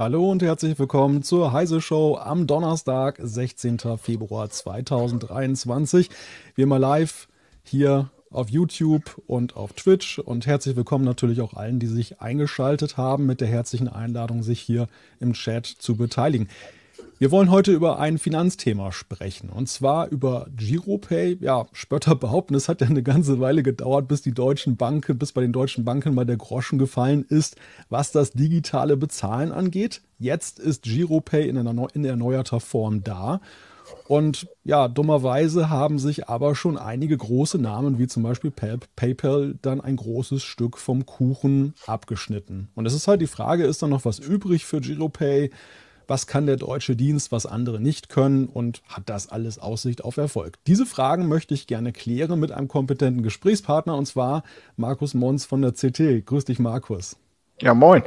Hallo und herzlich willkommen zur Heise Show am Donnerstag, 16. Februar 2023. Wir mal live hier auf YouTube und auf Twitch und herzlich willkommen natürlich auch allen, die sich eingeschaltet haben mit der herzlichen Einladung, sich hier im Chat zu beteiligen. Wir wollen heute über ein Finanzthema sprechen und zwar über Giropay. Ja, Spötter behaupten, es hat ja eine ganze Weile gedauert, bis die deutschen Banken, bis bei den deutschen Banken mal der Groschen gefallen ist, was das digitale Bezahlen angeht. Jetzt ist Giropay in, einer, in erneuerter Form da. Und ja, dummerweise haben sich aber schon einige große Namen, wie zum Beispiel PayPal, dann ein großes Stück vom Kuchen abgeschnitten. Und es ist halt die Frage, ist da noch was übrig für Giropay? Was kann der deutsche Dienst, was andere nicht können und hat das alles Aussicht auf Erfolg? Diese Fragen möchte ich gerne klären mit einem kompetenten Gesprächspartner und zwar Markus Mons von der CT. Grüß dich, Markus. Ja, moin.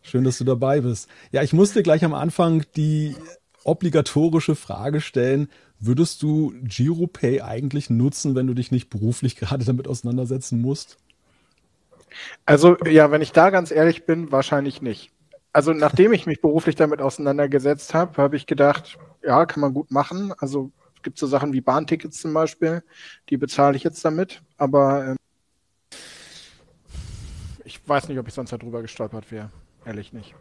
Schön, dass du dabei bist. Ja, ich musste gleich am Anfang die obligatorische Frage stellen, würdest du GiroPay eigentlich nutzen, wenn du dich nicht beruflich gerade damit auseinandersetzen musst? Also ja, wenn ich da ganz ehrlich bin, wahrscheinlich nicht also nachdem ich mich beruflich damit auseinandergesetzt habe, habe ich gedacht, ja, kann man gut machen. Also es gibt so Sachen wie Bahntickets zum Beispiel, die bezahle ich jetzt damit, aber ähm, ich weiß nicht, ob ich sonst darüber gestolpert wäre. Ehrlich nicht.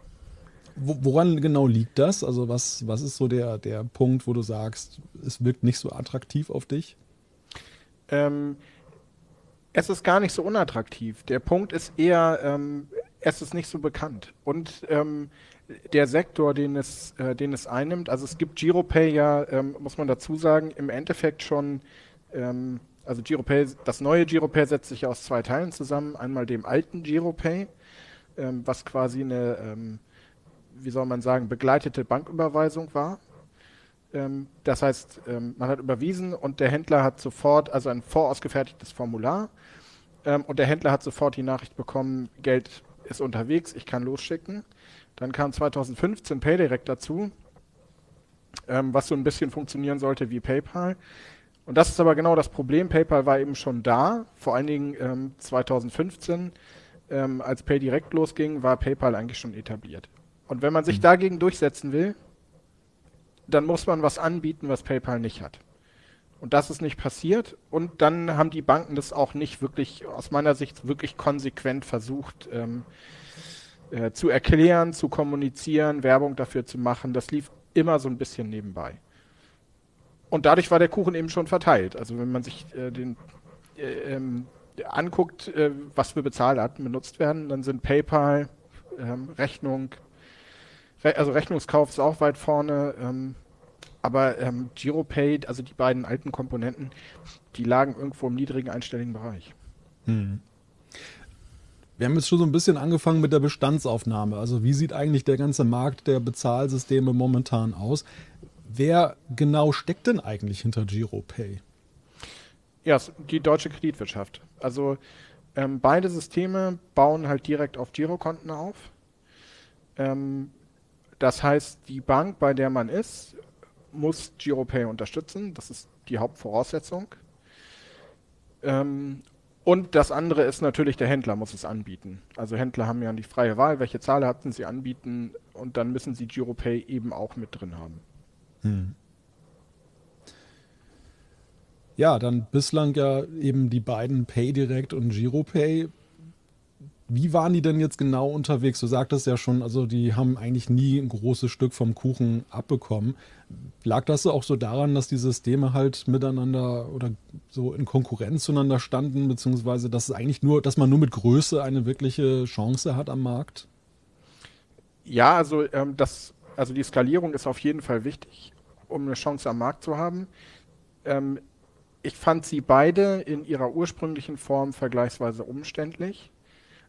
Woran genau liegt das? Also was, was ist so der, der Punkt, wo du sagst, es wirkt nicht so attraktiv auf dich? Ähm, es ist gar nicht so unattraktiv. Der Punkt ist eher, ähm, es ist nicht so bekannt. Und ähm, der Sektor, den es, äh, den es einnimmt, also es gibt Giropay ja, ähm, muss man dazu sagen, im Endeffekt schon, ähm, also Giropay, das neue Giropay setzt sich aus zwei Teilen zusammen. Einmal dem alten Giropay, ähm, was quasi eine, ähm, wie soll man sagen, begleitete Banküberweisung war. Ähm, das heißt, man hat überwiesen und der Händler hat sofort, also ein vorausgefertigtes Formular, und der Händler hat sofort die Nachricht bekommen, Geld ist unterwegs, ich kann losschicken. Dann kam 2015 PayDirect dazu, ähm, was so ein bisschen funktionieren sollte wie PayPal. Und das ist aber genau das Problem. PayPal war eben schon da, vor allen Dingen ähm, 2015, ähm, als PayDirect losging, war PayPal eigentlich schon etabliert. Und wenn man sich mhm. dagegen durchsetzen will, dann muss man was anbieten, was PayPal nicht hat. Und das ist nicht passiert. Und dann haben die Banken das auch nicht wirklich, aus meiner Sicht, wirklich konsequent versucht ähm, äh, zu erklären, zu kommunizieren, Werbung dafür zu machen. Das lief immer so ein bisschen nebenbei. Und dadurch war der Kuchen eben schon verteilt. Also wenn man sich äh, den äh, ähm, anguckt, äh, was für Bezahlarten benutzt werden, dann sind PayPal, ähm, Rechnung, Re also Rechnungskauf ist auch weit vorne. Ähm, aber ähm, GiroPay, also die beiden alten Komponenten, die lagen irgendwo im niedrigen einstelligen Bereich. Hm. Wir haben jetzt schon so ein bisschen angefangen mit der Bestandsaufnahme. Also wie sieht eigentlich der ganze Markt der Bezahlsysteme momentan aus? Wer genau steckt denn eigentlich hinter GiroPay? Ja, die deutsche Kreditwirtschaft. Also ähm, beide Systeme bauen halt direkt auf Girokonten auf. Ähm, das heißt, die Bank, bei der man ist, muss GiroPay unterstützen. Das ist die Hauptvoraussetzung. Ähm, und das andere ist natürlich, der Händler muss es anbieten. Also Händler haben ja die freie Wahl, welche Zahlarten sie anbieten und dann müssen sie GiroPay eben auch mit drin haben. Hm. Ja, dann bislang ja eben die beiden PayDirect und GiroPay. Wie waren die denn jetzt genau unterwegs? Du sagtest ja schon, also die haben eigentlich nie ein großes Stück vom Kuchen abbekommen. Lag das auch so daran, dass die Systeme halt miteinander oder so in Konkurrenz zueinander standen, beziehungsweise dass es eigentlich nur, dass man nur mit Größe eine wirkliche Chance hat am Markt? Ja, also ähm, das, also die Skalierung ist auf jeden Fall wichtig, um eine Chance am Markt zu haben. Ähm, ich fand sie beide in ihrer ursprünglichen Form vergleichsweise umständlich.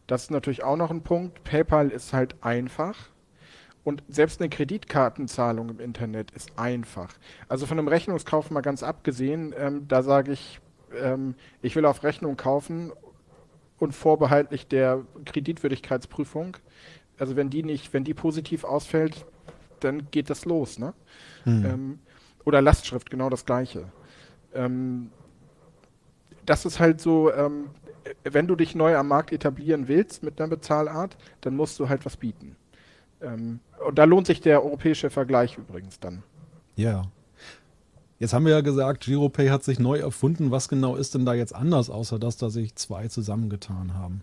Das ist natürlich auch noch ein Punkt. PayPal ist halt einfach. Und selbst eine Kreditkartenzahlung im Internet ist einfach. Also von einem Rechnungskauf mal ganz abgesehen, ähm, da sage ich, ähm, ich will auf Rechnung kaufen und vorbehaltlich der Kreditwürdigkeitsprüfung. Also wenn die nicht, wenn die positiv ausfällt, dann geht das los, ne? Hm. Ähm, oder Lastschrift, genau das gleiche. Ähm, das ist halt so, ähm, wenn du dich neu am Markt etablieren willst mit einer Bezahlart, dann musst du halt was bieten. Ähm, und da lohnt sich der europäische Vergleich übrigens dann. Ja. Jetzt haben wir ja gesagt, Giropay hat sich neu erfunden. Was genau ist denn da jetzt anders, außer dass da sich zwei zusammengetan haben?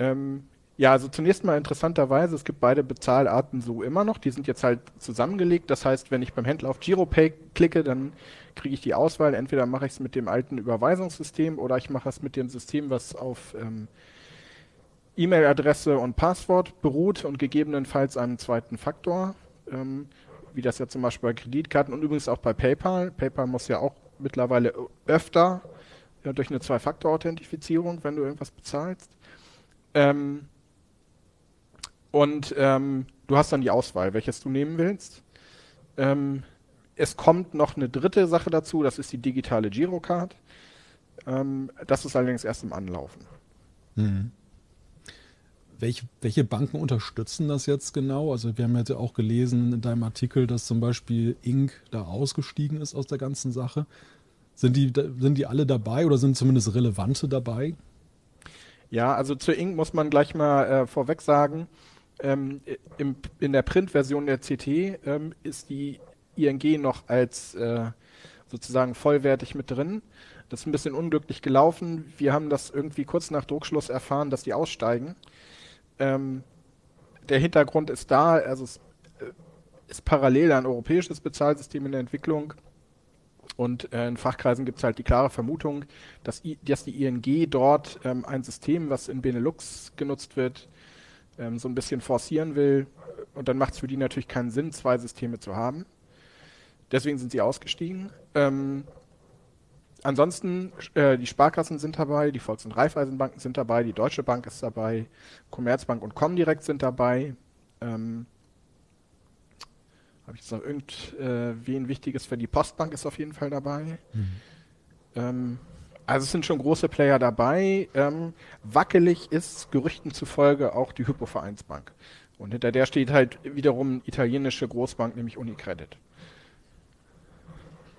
Ähm, ja, also zunächst mal interessanterweise, es gibt beide Bezahlarten so immer noch. Die sind jetzt halt zusammengelegt. Das heißt, wenn ich beim Händler auf Giropay klicke, dann kriege ich die Auswahl. Entweder mache ich es mit dem alten Überweisungssystem oder ich mache es mit dem System, was auf ähm, E-Mail-Adresse und Passwort beruht und gegebenenfalls einen zweiten Faktor. Ähm, wie das ja zum Beispiel bei Kreditkarten und übrigens auch bei PayPal. PayPal muss ja auch mittlerweile öfter ja, durch eine Zwei-Faktor-Authentifizierung, wenn du irgendwas bezahlst. Ähm, und ähm, du hast dann die Auswahl, welches du nehmen willst. Ähm, es kommt noch eine dritte Sache dazu, das ist die digitale Girocard. Ähm, das ist allerdings erst im Anlaufen. Mhm. Welche, welche Banken unterstützen das jetzt genau? Also wir haben jetzt ja auch gelesen in deinem Artikel, dass zum Beispiel Inc. da ausgestiegen ist aus der ganzen Sache. Sind die, sind die alle dabei oder sind zumindest relevante dabei? Ja, also zu Inc. muss man gleich mal äh, vorweg sagen, ähm, im, in der Printversion der CT ähm, ist die ING noch als äh, sozusagen vollwertig mit drin. Das ist ein bisschen unglücklich gelaufen. Wir haben das irgendwie kurz nach Druckschluss erfahren, dass die aussteigen. Ähm, der Hintergrund ist da, also es äh, ist parallel ein europäisches Bezahlsystem in der Entwicklung. Und äh, in Fachkreisen gibt es halt die klare Vermutung, dass, I, dass die ING dort ähm, ein System, was in Benelux genutzt wird, ähm, so ein bisschen forcieren will. Und dann macht es für die natürlich keinen Sinn, zwei Systeme zu haben. Deswegen sind sie ausgestiegen. Ähm, ansonsten, äh, die Sparkassen sind dabei, die Volks- und Raiffeisenbanken sind dabei, die Deutsche Bank ist dabei, Commerzbank und Comdirect sind dabei. Ähm, Habe ich jetzt noch irgendwen äh, Wichtiges für die Postbank ist auf jeden Fall dabei. Mhm. Ähm, also es sind schon große Player dabei. Ähm, wackelig ist Gerüchten zufolge auch die Hypovereinsbank. Und hinter der steht halt wiederum italienische Großbank, nämlich Unicredit.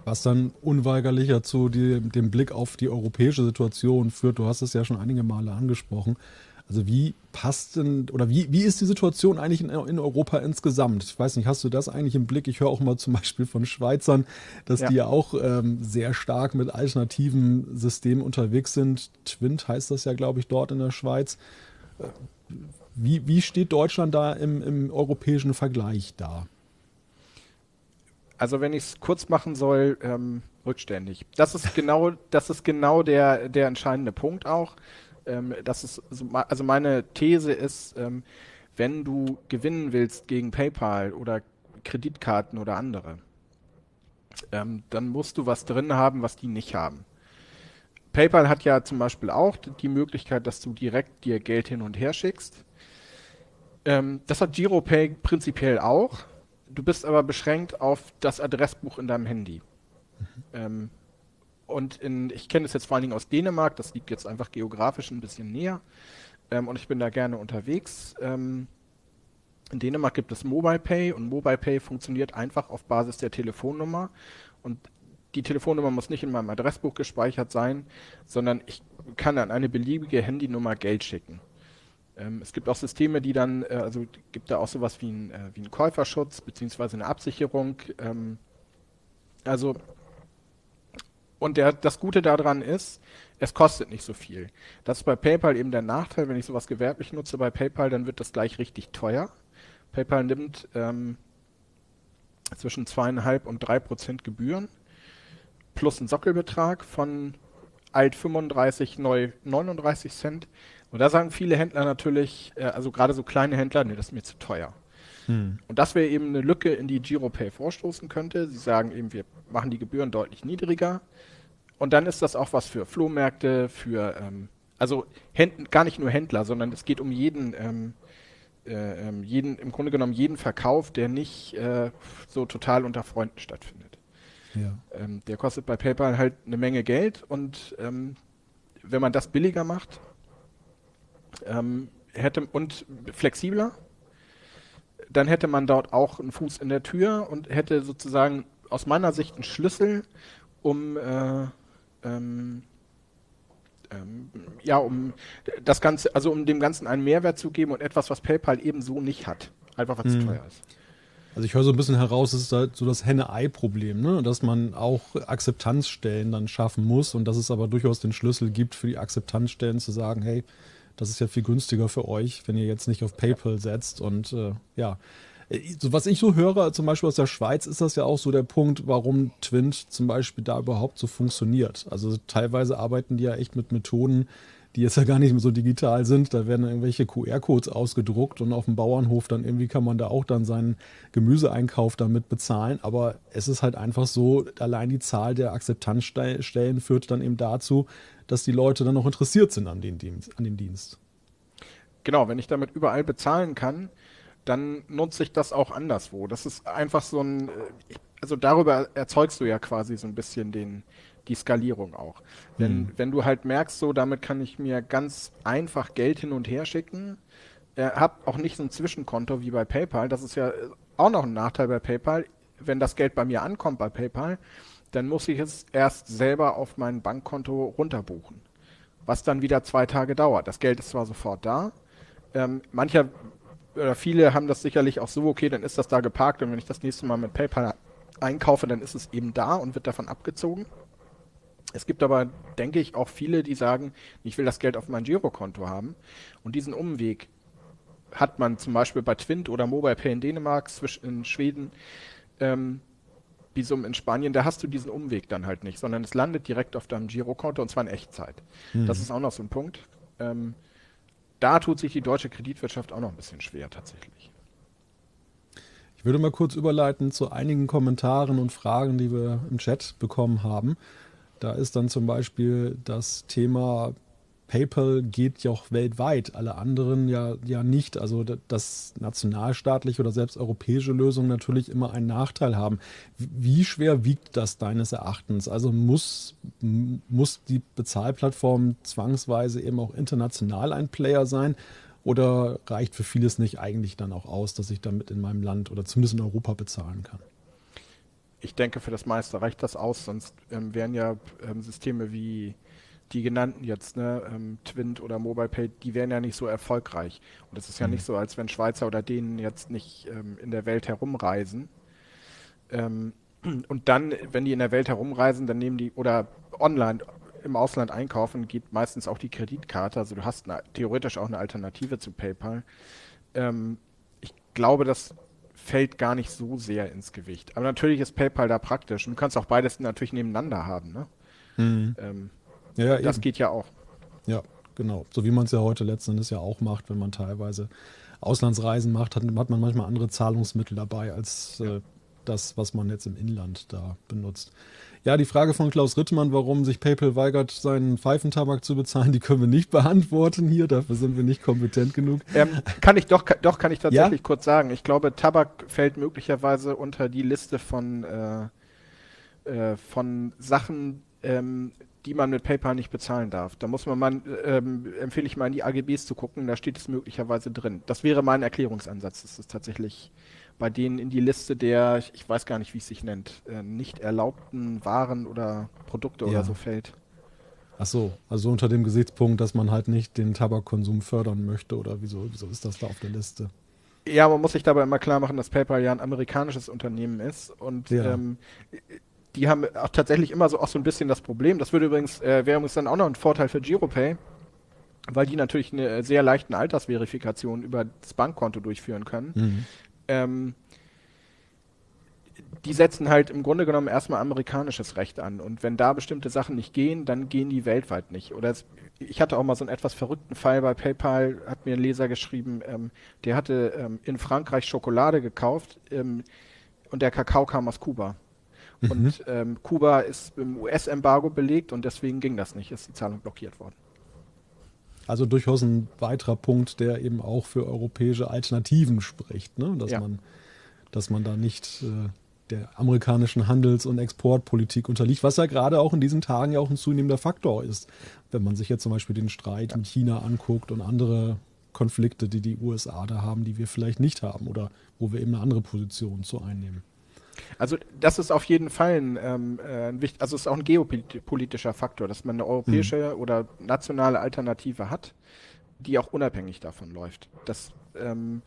Was dann unweigerlicher zu die, dem Blick auf die europäische Situation führt. Du hast es ja schon einige Male angesprochen. Also wie passt denn oder wie, wie ist die Situation eigentlich in, in Europa insgesamt? Ich weiß nicht, hast du das eigentlich im Blick? Ich höre auch mal zum Beispiel von Schweizern, dass ja. die ja auch ähm, sehr stark mit alternativen Systemen unterwegs sind. Twint heißt das ja, glaube ich, dort in der Schweiz. Wie, wie steht Deutschland da im, im europäischen Vergleich da? Also wenn ich es kurz machen soll, ähm, rückständig. Das ist genau, das ist genau der, der entscheidende Punkt auch. Ähm, das ist, also meine These ist, ähm, wenn du gewinnen willst gegen PayPal oder Kreditkarten oder andere, ähm, dann musst du was drin haben, was die nicht haben. PayPal hat ja zum Beispiel auch die Möglichkeit, dass du direkt dir Geld hin und her schickst. Ähm, das hat GiroPay prinzipiell auch. Du bist aber beschränkt auf das Adressbuch in deinem Handy. Mhm. Ähm, und in, ich kenne es jetzt vor allen Dingen aus Dänemark, das liegt jetzt einfach geografisch ein bisschen näher. Ähm, und ich bin da gerne unterwegs. Ähm, in Dänemark gibt es Mobile Pay und Mobile Pay funktioniert einfach auf Basis der Telefonnummer. Und die Telefonnummer muss nicht in meinem Adressbuch gespeichert sein, sondern ich kann an eine beliebige Handynummer Geld schicken. Ähm, es gibt auch Systeme, die dann, äh, also gibt da auch sowas wie, ein, äh, einen Käuferschutz beziehungsweise eine Absicherung. Ähm, also und der, das Gute daran ist, es kostet nicht so viel. Das ist bei PayPal eben der Nachteil, wenn ich sowas gewerblich nutze bei PayPal, dann wird das gleich richtig teuer. PayPal nimmt ähm, zwischen zweieinhalb und drei Prozent Gebühren plus einen Sockelbetrag von alt 35, neu 39 Cent. Und da sagen viele Händler natürlich, äh, also gerade so kleine Händler, nee, das ist mir zu teuer. Hm. Und das wäre eben eine Lücke, in die GiroPay vorstoßen könnte. Sie sagen eben, wir machen die Gebühren deutlich niedriger. Und dann ist das auch was für Flohmärkte, für, ähm, also Händ gar nicht nur Händler, sondern es geht um jeden, ähm, äh, ähm, jeden, im Grunde genommen jeden Verkauf, der nicht äh, so total unter Freunden stattfindet. Ja. Ähm, der kostet bei PayPal halt eine Menge Geld und ähm, wenn man das billiger macht, ähm, hätte und flexibler, dann hätte man dort auch einen Fuß in der Tür und hätte sozusagen aus meiner Sicht einen Schlüssel, um äh, ähm, ähm, ja, um das Ganze, also um dem Ganzen einen Mehrwert zu geben und etwas, was PayPal ebenso nicht hat. Einfach weil es mhm. teuer ist. Also ich höre so ein bisschen heraus, es ist halt so das Henne-Ei-Problem, ne? dass man auch Akzeptanzstellen dann schaffen muss und dass es aber durchaus den Schlüssel gibt für die Akzeptanzstellen zu sagen, hey, das ist ja viel günstiger für euch, wenn ihr jetzt nicht auf PayPal setzt und äh, ja. So, was ich so höre, zum Beispiel aus der Schweiz, ist das ja auch so der Punkt, warum Twint zum Beispiel da überhaupt so funktioniert. Also teilweise arbeiten die ja echt mit Methoden, die jetzt ja gar nicht mehr so digital sind. Da werden irgendwelche QR-Codes ausgedruckt und auf dem Bauernhof dann irgendwie kann man da auch dann seinen Gemüseeinkauf damit bezahlen. Aber es ist halt einfach so, allein die Zahl der Akzeptanzstellen führt dann eben dazu, dass die Leute dann auch interessiert sind an, den Dienst, an dem Dienst. Genau, wenn ich damit überall bezahlen kann, dann nutze ich das auch anderswo. Das ist einfach so ein, äh, also darüber erzeugst du ja quasi so ein bisschen den, die Skalierung auch. Mhm. wenn du halt merkst, so damit kann ich mir ganz einfach Geld hin und her schicken, äh, hab auch nicht so ein Zwischenkonto wie bei PayPal. Das ist ja auch noch ein Nachteil bei PayPal. Wenn das Geld bei mir ankommt bei PayPal, dann muss ich es erst selber auf mein Bankkonto runterbuchen. Was dann wieder zwei Tage dauert. Das Geld ist zwar sofort da. Ähm, mancher oder viele haben das sicherlich auch so, okay, dann ist das da geparkt und wenn ich das nächste Mal mit PayPal einkaufe, dann ist es eben da und wird davon abgezogen. Es gibt aber, denke ich, auch viele, die sagen, ich will das Geld auf mein Girokonto haben. Und diesen Umweg hat man zum Beispiel bei Twint oder MobilePay in Dänemark, in Schweden, ähm, Visum in Spanien, da hast du diesen Umweg dann halt nicht, sondern es landet direkt auf deinem Girokonto und zwar in Echtzeit. Mhm. Das ist auch noch so ein Punkt. Ähm, da tut sich die deutsche Kreditwirtschaft auch noch ein bisschen schwer tatsächlich. Ich würde mal kurz überleiten zu einigen Kommentaren und Fragen, die wir im Chat bekommen haben. Da ist dann zum Beispiel das Thema PayPal geht ja auch weltweit, alle anderen ja, ja nicht. Also dass nationalstaatliche oder selbst europäische Lösungen natürlich immer einen Nachteil haben. Wie schwer wiegt das deines Erachtens? Also muss, muss die Bezahlplattform zwangsweise eben auch international ein Player sein? Oder reicht für vieles nicht eigentlich dann auch aus, dass ich damit in meinem Land oder zumindest in Europa bezahlen kann? Ich denke, für das meiste reicht das aus, sonst ähm, wären ja ähm, Systeme wie die genannten jetzt, ne, ähm, Twint oder MobilePay, die wären ja nicht so erfolgreich. Und es ist ja mhm. nicht so, als wenn Schweizer oder denen jetzt nicht ähm, in der Welt herumreisen. Ähm, und dann, wenn die in der Welt herumreisen, dann nehmen die oder online im Ausland einkaufen, geht meistens auch die Kreditkarte. Also du hast eine, theoretisch auch eine Alternative zu PayPal. Ähm, ich glaube, dass fällt gar nicht so sehr ins Gewicht. Aber natürlich ist PayPal da praktisch. Und du kannst auch beides natürlich nebeneinander haben. Ne? Mhm. Ähm, ja, das eben. geht ja auch. Ja, genau. So wie man es ja heute letzten Endes ja auch macht, wenn man teilweise Auslandsreisen macht, hat, hat man manchmal andere Zahlungsmittel dabei als äh, das, was man jetzt im Inland da benutzt. Ja, die Frage von Klaus Rittmann, warum sich PayPal weigert, seinen Pfeifentabak zu bezahlen, die können wir nicht beantworten hier. Dafür sind wir nicht kompetent genug. Ähm, kann ich doch, doch kann ich tatsächlich ja? kurz sagen. Ich glaube, Tabak fällt möglicherweise unter die Liste von, äh, äh, von Sachen, ähm, die man mit PayPal nicht bezahlen darf. Da muss man mal, ähm, empfehle ich mal in die AGBs zu gucken, da steht es möglicherweise drin. Das wäre mein Erklärungsansatz. Das ist tatsächlich bei denen in die Liste der, ich weiß gar nicht, wie es sich nennt, äh, nicht erlaubten Waren oder Produkte ja. oder so fällt. Ach so, also unter dem Gesichtspunkt, dass man halt nicht den Tabakkonsum fördern möchte oder wieso, wieso ist das da auf der Liste? Ja, man muss sich dabei immer klar machen, dass PayPal ja ein amerikanisches Unternehmen ist und ja. ähm, die haben auch tatsächlich immer so auch so ein bisschen das Problem. Das würde übrigens, äh, wäre übrigens dann auch noch ein Vorteil für GiroPay, weil die natürlich eine sehr leichte Altersverifikation über das Bankkonto durchführen können. Mhm ähm, die setzen halt im Grunde genommen erstmal amerikanisches Recht an. Und wenn da bestimmte Sachen nicht gehen, dann gehen die weltweit nicht. Oder es, ich hatte auch mal so einen etwas verrückten Fall bei PayPal, hat mir ein Leser geschrieben, ähm, der hatte ähm, in Frankreich Schokolade gekauft ähm, und der Kakao kam aus Kuba. Mhm. Und ähm, Kuba ist im US-Embargo belegt und deswegen ging das nicht, ist die Zahlung blockiert worden. Also durchaus ein weiterer Punkt, der eben auch für europäische Alternativen spricht, ne? dass, ja. man, dass man da nicht äh, der amerikanischen Handels- und Exportpolitik unterliegt, was ja gerade auch in diesen Tagen ja auch ein zunehmender Faktor ist. Wenn man sich jetzt zum Beispiel den Streit ja. mit China anguckt und andere Konflikte, die die USA da haben, die wir vielleicht nicht haben oder wo wir eben eine andere Position zu einnehmen. Also das ist auf jeden Fall ein, ähm, äh, ein wichtig, also es ist auch ein geopolitischer Faktor, dass man eine europäische mhm. oder nationale Alternative hat, die auch unabhängig davon läuft. Das ähm,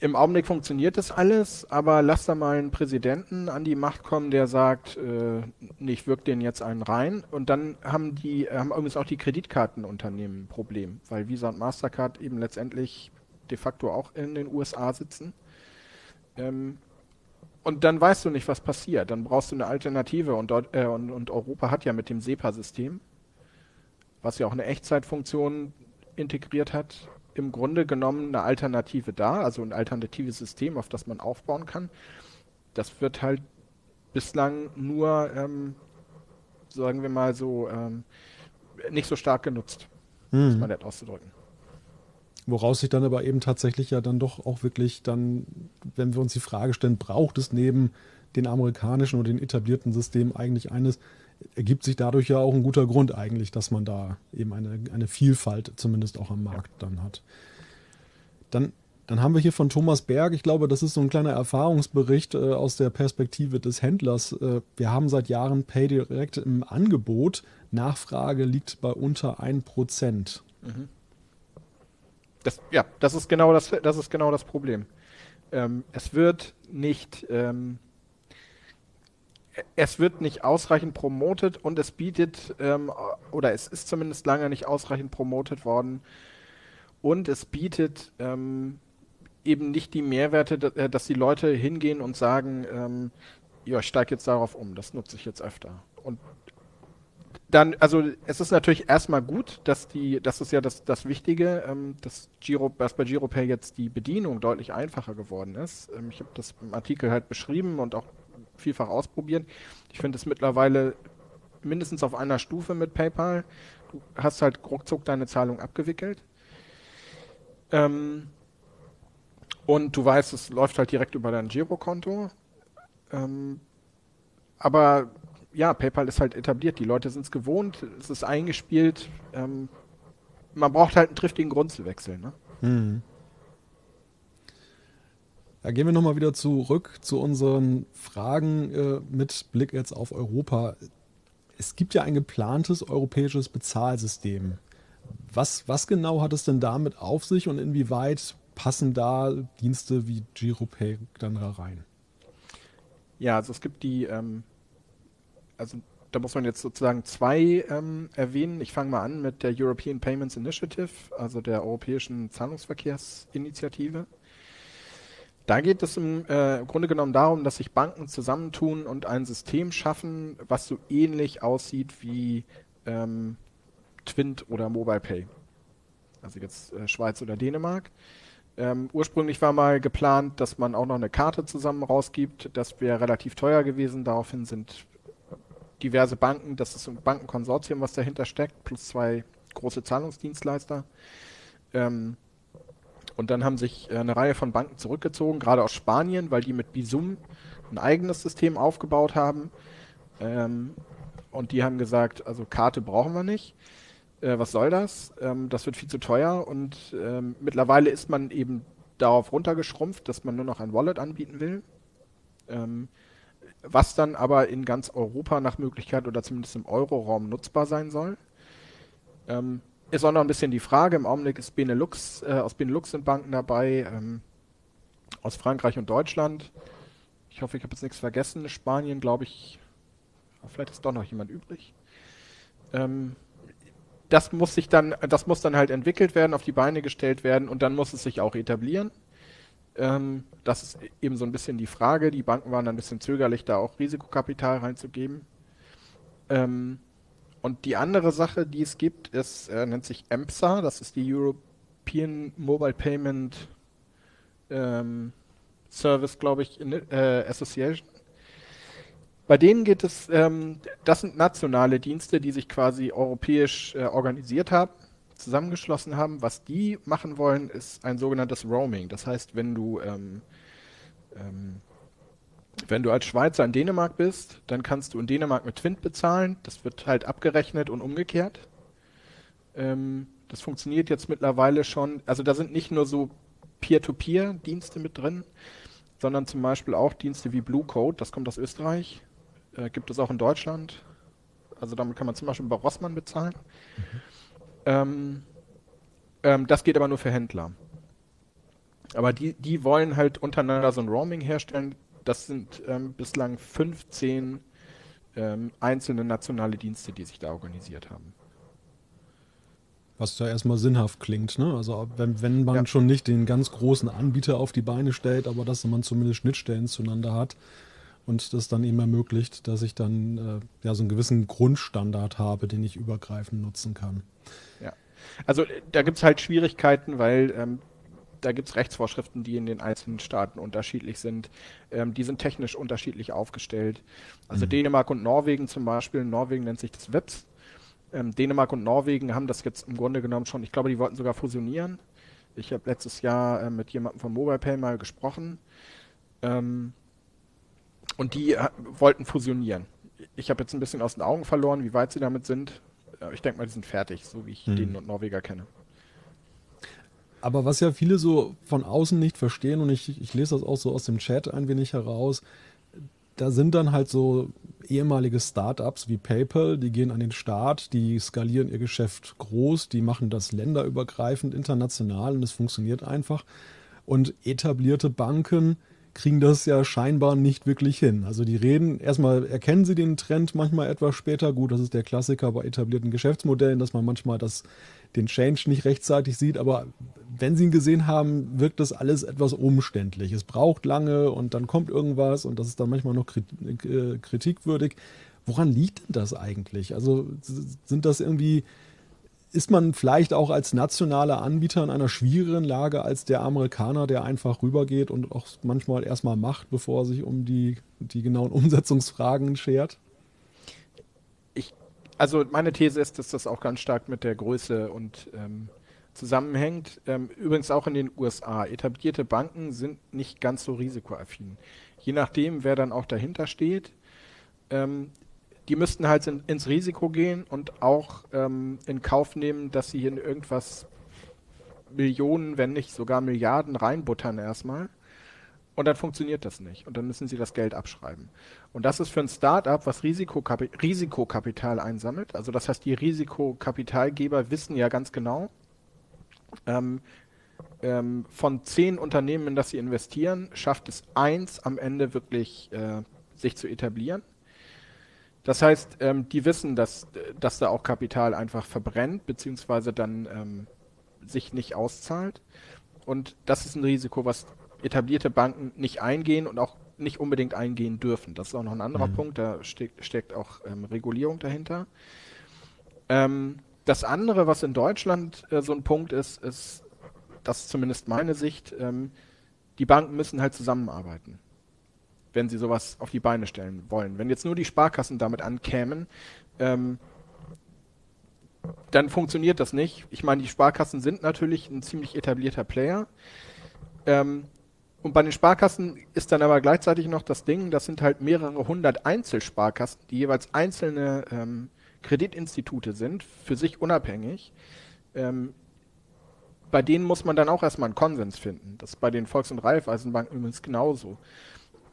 im Augenblick funktioniert das alles, aber lass da mal einen Präsidenten an die Macht kommen, der sagt, äh, nee, ich wirke den jetzt einen rein. Und dann haben die, haben übrigens auch die Kreditkartenunternehmen ein Problem, weil Visa und Mastercard eben letztendlich de facto auch in den USA sitzen. Ähm, und dann weißt du nicht, was passiert. Dann brauchst du eine Alternative. Und, dort, äh, und, und Europa hat ja mit dem SEPA-System, was ja auch eine Echtzeitfunktion integriert hat, im Grunde genommen eine Alternative da, also ein alternatives System, auf das man aufbauen kann. Das wird halt bislang nur, ähm, sagen wir mal so, ähm, nicht so stark genutzt, mhm. muss man nett auszudrücken. Woraus sich dann aber eben tatsächlich ja dann doch auch wirklich dann, wenn wir uns die Frage stellen, braucht es neben den amerikanischen und den etablierten Systemen eigentlich eines, ergibt sich dadurch ja auch ein guter Grund eigentlich, dass man da eben eine, eine Vielfalt zumindest auch am Markt dann hat. Dann, dann haben wir hier von Thomas Berg, ich glaube, das ist so ein kleiner Erfahrungsbericht äh, aus der Perspektive des Händlers. Äh, wir haben seit Jahren Pay direkt im Angebot. Nachfrage liegt bei unter 1%. Mhm. Das, ja, das ist genau das, das, ist genau das Problem. Ähm, es wird nicht ähm, es wird nicht ausreichend promotet und es bietet, ähm, oder es ist zumindest lange nicht ausreichend promotet worden und es bietet ähm, eben nicht die Mehrwerte, äh, dass die Leute hingehen und sagen, ähm, ja, ich steige jetzt darauf um, das nutze ich jetzt öfter. Und dann, also es ist natürlich erstmal gut, dass die, das ist ja das, das Wichtige, ähm, dass, Giro, dass bei GiroPay jetzt die Bedienung deutlich einfacher geworden ist. Ähm, ich habe das im Artikel halt beschrieben und auch vielfach ausprobieren. Ich finde es mittlerweile mindestens auf einer Stufe mit PayPal. Du hast halt ruckzuck deine Zahlung abgewickelt. Ähm, und du weißt, es läuft halt direkt über dein Girokonto. Ähm, aber ja, PayPal ist halt etabliert. Die Leute sind es gewohnt, es ist eingespielt. Ähm, man braucht halt einen triftigen Grund zu wechseln. Ne? Mhm. Da gehen wir nochmal wieder zurück zu unseren Fragen äh, mit Blick jetzt auf Europa. Es gibt ja ein geplantes europäisches Bezahlsystem. Was, was genau hat es denn damit auf sich und inwieweit passen da Dienste wie GiroPay dann da rein? Ja, also es gibt die, ähm, also da muss man jetzt sozusagen zwei ähm, erwähnen. Ich fange mal an mit der European Payments Initiative, also der Europäischen Zahlungsverkehrsinitiative. Da geht es im äh, Grunde genommen darum, dass sich Banken zusammentun und ein System schaffen, was so ähnlich aussieht wie ähm, Twint oder MobilePay. Also jetzt äh, Schweiz oder Dänemark. Ähm, ursprünglich war mal geplant, dass man auch noch eine Karte zusammen rausgibt. Das wäre relativ teuer gewesen. Daraufhin sind diverse Banken, das ist ein Bankenkonsortium, was dahinter steckt, plus zwei große Zahlungsdienstleister. Ähm, und dann haben sich äh, eine Reihe von Banken zurückgezogen, gerade aus Spanien, weil die mit Bisum ein eigenes System aufgebaut haben. Ähm, und die haben gesagt, also Karte brauchen wir nicht. Äh, was soll das? Ähm, das wird viel zu teuer. Und ähm, mittlerweile ist man eben darauf runtergeschrumpft, dass man nur noch ein Wallet anbieten will. Was dann aber in ganz Europa nach Möglichkeit oder zumindest im Euroraum nutzbar sein soll. Ähm, ist auch noch ein bisschen die Frage. Im Augenblick ist Benelux, äh, aus Benelux sind Banken dabei, ähm, aus Frankreich und Deutschland. Ich hoffe, ich habe jetzt nichts vergessen. Spanien, glaube ich, vielleicht ist doch noch jemand übrig. Ähm, das muss sich dann, das muss dann halt entwickelt werden, auf die Beine gestellt werden und dann muss es sich auch etablieren. Ähm, das ist eben so ein bisschen die Frage. Die Banken waren ein bisschen zögerlich, da auch Risikokapital reinzugeben. Ähm, und die andere Sache, die es gibt, ist, äh, nennt sich EMPSA, das ist die European Mobile Payment ähm, Service, glaube ich, in, äh, Association. Bei denen geht es, ähm, das sind nationale Dienste, die sich quasi europäisch äh, organisiert haben, zusammengeschlossen haben. Was die machen wollen, ist ein sogenanntes Roaming. Das heißt, wenn du ähm, ähm wenn du als Schweizer in Dänemark bist, dann kannst du in Dänemark mit Twint bezahlen. Das wird halt abgerechnet und umgekehrt. Ähm, das funktioniert jetzt mittlerweile schon. Also da sind nicht nur so Peer-to-Peer-Dienste mit drin, sondern zum Beispiel auch Dienste wie Blue Code, das kommt aus Österreich, äh, gibt es auch in Deutschland. Also damit kann man zum Beispiel bei Rossmann bezahlen. Mhm. Ähm, ähm, das geht aber nur für Händler. Aber die, die wollen halt untereinander so ein Roaming herstellen. Das sind ähm, bislang 15 ähm, einzelne nationale Dienste, die sich da organisiert haben. Was ja erstmal sinnhaft klingt, ne? Also wenn, wenn man ja. schon nicht den ganz großen Anbieter auf die Beine stellt, aber dass man zumindest Schnittstellen zueinander hat und das dann eben ermöglicht, dass ich dann äh, ja so einen gewissen Grundstandard habe, den ich übergreifend nutzen kann. Ja. Also da gibt es halt Schwierigkeiten, weil ähm, da gibt es Rechtsvorschriften, die in den einzelnen Staaten unterschiedlich sind. Ähm, die sind technisch unterschiedlich aufgestellt. Also mhm. Dänemark und Norwegen zum Beispiel, Norwegen nennt sich das WIPS. Ähm, Dänemark und Norwegen haben das jetzt im Grunde genommen schon, ich glaube, die wollten sogar fusionieren. Ich habe letztes Jahr äh, mit jemandem von MobilePay mal gesprochen. Ähm, und die äh, wollten fusionieren. Ich habe jetzt ein bisschen aus den Augen verloren, wie weit sie damit sind. Ich denke mal, die sind fertig, so wie ich mhm. den und Norweger kenne. Aber was ja viele so von außen nicht verstehen, und ich, ich lese das auch so aus dem Chat ein wenig heraus, da sind dann halt so ehemalige Startups wie PayPal, die gehen an den Start, die skalieren ihr Geschäft groß, die machen das länderübergreifend international und es funktioniert einfach. Und etablierte Banken kriegen das ja scheinbar nicht wirklich hin. Also die reden, erstmal erkennen sie den Trend manchmal etwas später. Gut, das ist der Klassiker bei etablierten Geschäftsmodellen, dass man manchmal das, den Change nicht rechtzeitig sieht. Aber wenn sie ihn gesehen haben, wirkt das alles etwas umständlich. Es braucht lange und dann kommt irgendwas und das ist dann manchmal noch äh, kritikwürdig. Woran liegt denn das eigentlich? Also sind das irgendwie ist man vielleicht auch als nationaler Anbieter in einer schwierigeren Lage als der Amerikaner, der einfach rübergeht und auch manchmal erstmal macht, bevor er sich um die, die genauen Umsetzungsfragen schert? Ich, also meine These ist, dass das auch ganz stark mit der Größe und ähm, zusammenhängt. Ähm, übrigens auch in den USA. Etablierte Banken sind nicht ganz so risikoaffin. Je nachdem, wer dann auch dahinter steht. Ähm, die müssten halt in, ins Risiko gehen und auch ähm, in Kauf nehmen, dass sie in irgendwas Millionen, wenn nicht sogar Milliarden reinbuttern erstmal. Und dann funktioniert das nicht. Und dann müssen sie das Geld abschreiben. Und das ist für ein Startup, was Risikokapi Risikokapital einsammelt. Also das heißt, die Risikokapitalgeber wissen ja ganz genau, ähm, ähm, von zehn Unternehmen, in das sie investieren, schafft es eins am Ende wirklich äh, sich zu etablieren. Das heißt, ähm, die wissen, dass, dass da auch Kapital einfach verbrennt, beziehungsweise dann ähm, sich nicht auszahlt. Und das ist ein Risiko, was etablierte Banken nicht eingehen und auch nicht unbedingt eingehen dürfen. Das ist auch noch ein anderer mhm. Punkt, da steckt, steckt auch ähm, Regulierung dahinter. Ähm, das andere, was in Deutschland äh, so ein Punkt ist, ist, das ist zumindest meine Sicht, ähm, die Banken müssen halt zusammenarbeiten wenn sie sowas auf die Beine stellen wollen. Wenn jetzt nur die Sparkassen damit ankämen, ähm, dann funktioniert das nicht. Ich meine, die Sparkassen sind natürlich ein ziemlich etablierter Player. Ähm, und bei den Sparkassen ist dann aber gleichzeitig noch das Ding, das sind halt mehrere hundert Einzelsparkassen, die jeweils einzelne ähm, Kreditinstitute sind, für sich unabhängig. Ähm, bei denen muss man dann auch erstmal einen Konsens finden. Das ist bei den Volks- und Raiffeisenbanken übrigens genauso.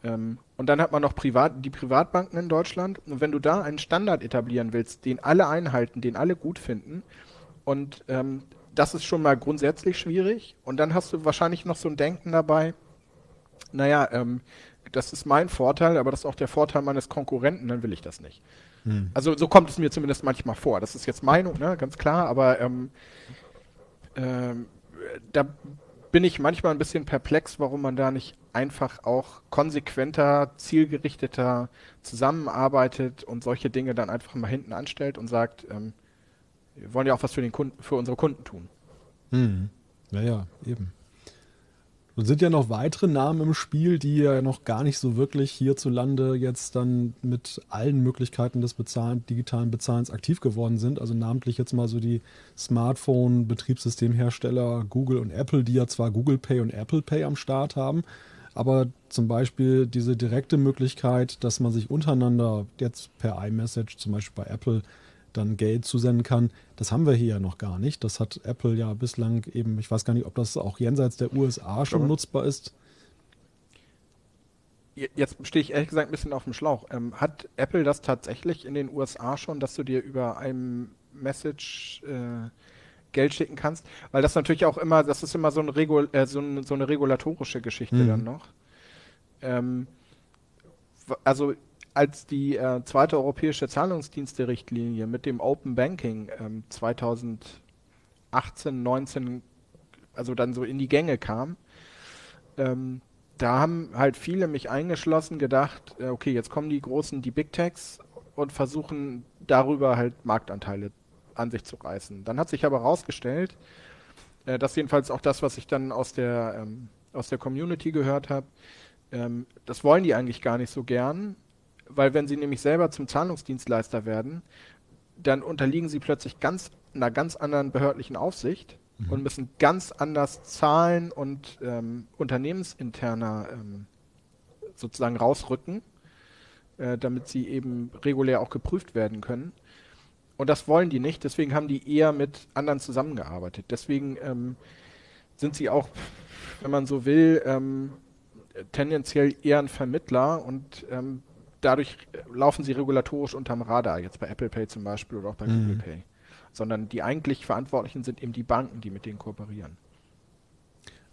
Ähm, und dann hat man noch Privat, die Privatbanken in Deutschland. Und wenn du da einen Standard etablieren willst, den alle einhalten, den alle gut finden, und ähm, das ist schon mal grundsätzlich schwierig. Und dann hast du wahrscheinlich noch so ein Denken dabei, naja, ähm, das ist mein Vorteil, aber das ist auch der Vorteil meines Konkurrenten, dann will ich das nicht. Hm. Also so kommt es mir zumindest manchmal vor. Das ist jetzt Meinung, ne, ganz klar, aber ähm, ähm, da bin ich manchmal ein bisschen perplex, warum man da nicht einfach auch konsequenter, zielgerichteter zusammenarbeitet und solche Dinge dann einfach mal hinten anstellt und sagt, ähm, wir wollen ja auch was für, den Kunden, für unsere Kunden tun. Hm. Naja, eben. Und sind ja noch weitere Namen im Spiel, die ja noch gar nicht so wirklich hierzulande jetzt dann mit allen Möglichkeiten des Bezahlen, digitalen Bezahlens aktiv geworden sind. Also namentlich jetzt mal so die Smartphone-Betriebssystemhersteller Google und Apple, die ja zwar Google Pay und Apple Pay am Start haben, aber zum Beispiel diese direkte Möglichkeit, dass man sich untereinander jetzt per iMessage, zum Beispiel bei Apple, dann Geld zusenden kann. Das haben wir hier ja noch gar nicht. Das hat Apple ja bislang eben, ich weiß gar nicht, ob das auch jenseits der USA schon nutzbar ist. Jetzt stehe ich ehrlich gesagt ein bisschen auf dem Schlauch. Ähm, hat Apple das tatsächlich in den USA schon, dass du dir über ein Message äh, Geld schicken kannst, weil das natürlich auch immer, das ist immer so, ein Regul äh, so, ein, so, eine regulatorische Geschichte mhm. dann noch. Ähm, also als die äh, zweite europäische Zahlungsdienste-Richtlinie mit dem Open Banking ähm, 2018, 19, also dann so in die Gänge kam, ähm, da haben halt viele mich eingeschlossen gedacht, äh, okay, jetzt kommen die großen, die Big Techs und versuchen darüber halt Marktanteile an sich zu reißen. Dann hat sich aber herausgestellt, äh, das jedenfalls auch das, was ich dann aus der, ähm, aus der Community gehört habe, ähm, das wollen die eigentlich gar nicht so gern, weil wenn sie nämlich selber zum Zahlungsdienstleister werden, dann unterliegen sie plötzlich ganz einer ganz anderen behördlichen Aufsicht mhm. und müssen ganz anders zahlen und ähm, unternehmensinterner ähm, sozusagen rausrücken, äh, damit sie eben regulär auch geprüft werden können. Und das wollen die nicht, deswegen haben die eher mit anderen zusammengearbeitet. Deswegen ähm, sind sie auch, wenn man so will, ähm, tendenziell eher ein Vermittler und ähm, dadurch laufen sie regulatorisch unterm Radar, jetzt bei Apple Pay zum Beispiel oder auch bei mhm. Google Pay. Sondern die eigentlich Verantwortlichen sind eben die Banken, die mit denen kooperieren.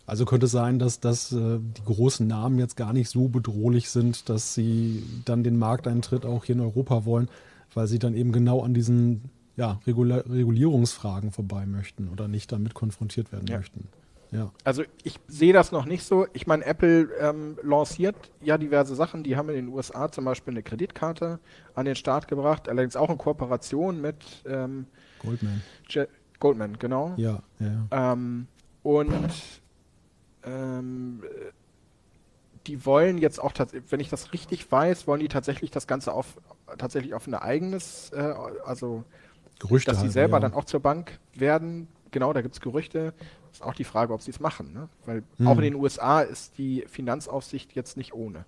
Also könnte es sein, dass, dass äh, die großen Namen jetzt gar nicht so bedrohlich sind, dass sie dann den Markteintritt auch hier in Europa wollen, weil sie dann eben genau an diesen ja, Regulierungsfragen vorbei möchten oder nicht damit konfrontiert werden ja. möchten. Ja. Also ich sehe das noch nicht so. Ich meine, Apple ähm, lanciert ja diverse Sachen. Die haben in den USA zum Beispiel eine Kreditkarte an den Start gebracht, allerdings auch in Kooperation mit ähm, Goldman. Je Goldman, genau. Ja, ja. Ähm, und ähm, die wollen jetzt auch, wenn ich das richtig weiß, wollen die tatsächlich das Ganze auf tatsächlich auf ein eigenes, äh, also Gerüchte dass sie selber ja. dann auch zur Bank werden. Genau, da gibt es Gerüchte. Ist auch die Frage, ob sie es machen. Ne? Weil hm. auch in den USA ist die Finanzaufsicht jetzt nicht ohne.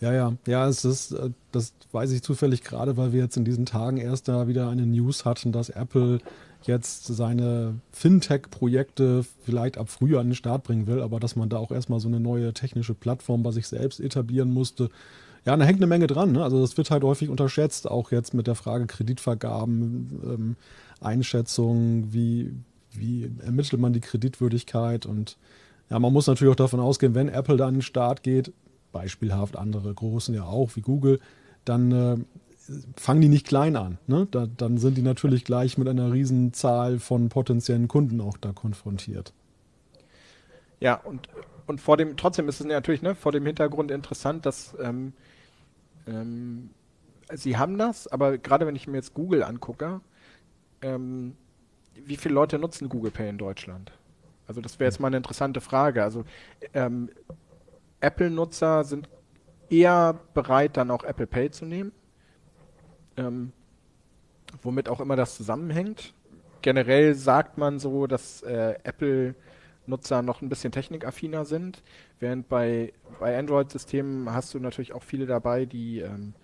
Ja, ja, ja, es ist, äh, das weiß ich zufällig gerade, weil wir jetzt in diesen Tagen erst da wieder eine News hatten, dass Apple jetzt seine Fintech-Projekte vielleicht ab Frühjahr an den Start bringen will, aber dass man da auch erstmal so eine neue technische Plattform bei sich selbst etablieren musste. Ja, da hängt eine Menge dran. Ne? Also das wird halt häufig unterschätzt, auch jetzt mit der Frage Kreditvergaben, ähm, Einschätzung, wie, wie ermittelt man die Kreditwürdigkeit und ja, man muss natürlich auch davon ausgehen, wenn Apple dann an den Start geht, beispielhaft andere großen ja auch wie Google, dann äh, fangen die nicht klein an. Ne? Da, dann sind die natürlich gleich mit einer Zahl von potenziellen Kunden auch da konfrontiert. Ja, und, und vor dem, trotzdem ist es natürlich ne, vor dem Hintergrund interessant, dass ähm, ähm, sie haben das, aber gerade wenn ich mir jetzt Google angucke, ähm, wie viele Leute nutzen Google Pay in Deutschland? Also das wäre jetzt mal eine interessante Frage. Also ähm, Apple-Nutzer sind eher bereit, dann auch Apple Pay zu nehmen. Ähm, womit auch immer das zusammenhängt. Generell sagt man so, dass äh, Apple-Nutzer noch ein bisschen technikaffiner sind, während bei, bei Android-Systemen hast du natürlich auch viele dabei, die ähm,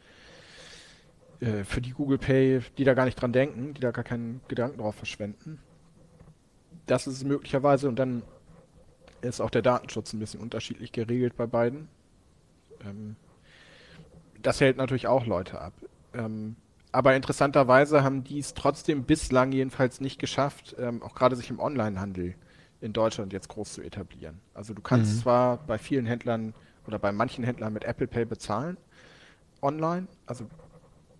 äh, für die Google Pay, die da gar nicht dran denken, die da gar keinen Gedanken drauf verschwenden. Das ist möglicherweise und dann ist auch der Datenschutz ein bisschen unterschiedlich geregelt bei beiden. Ähm, das hält natürlich auch Leute ab. Ähm, aber interessanterweise haben die es trotzdem bislang jedenfalls nicht geschafft, ähm, auch gerade sich im Onlinehandel in Deutschland jetzt groß zu etablieren. Also du kannst mhm. zwar bei vielen Händlern oder bei manchen Händlern mit Apple Pay bezahlen, online, also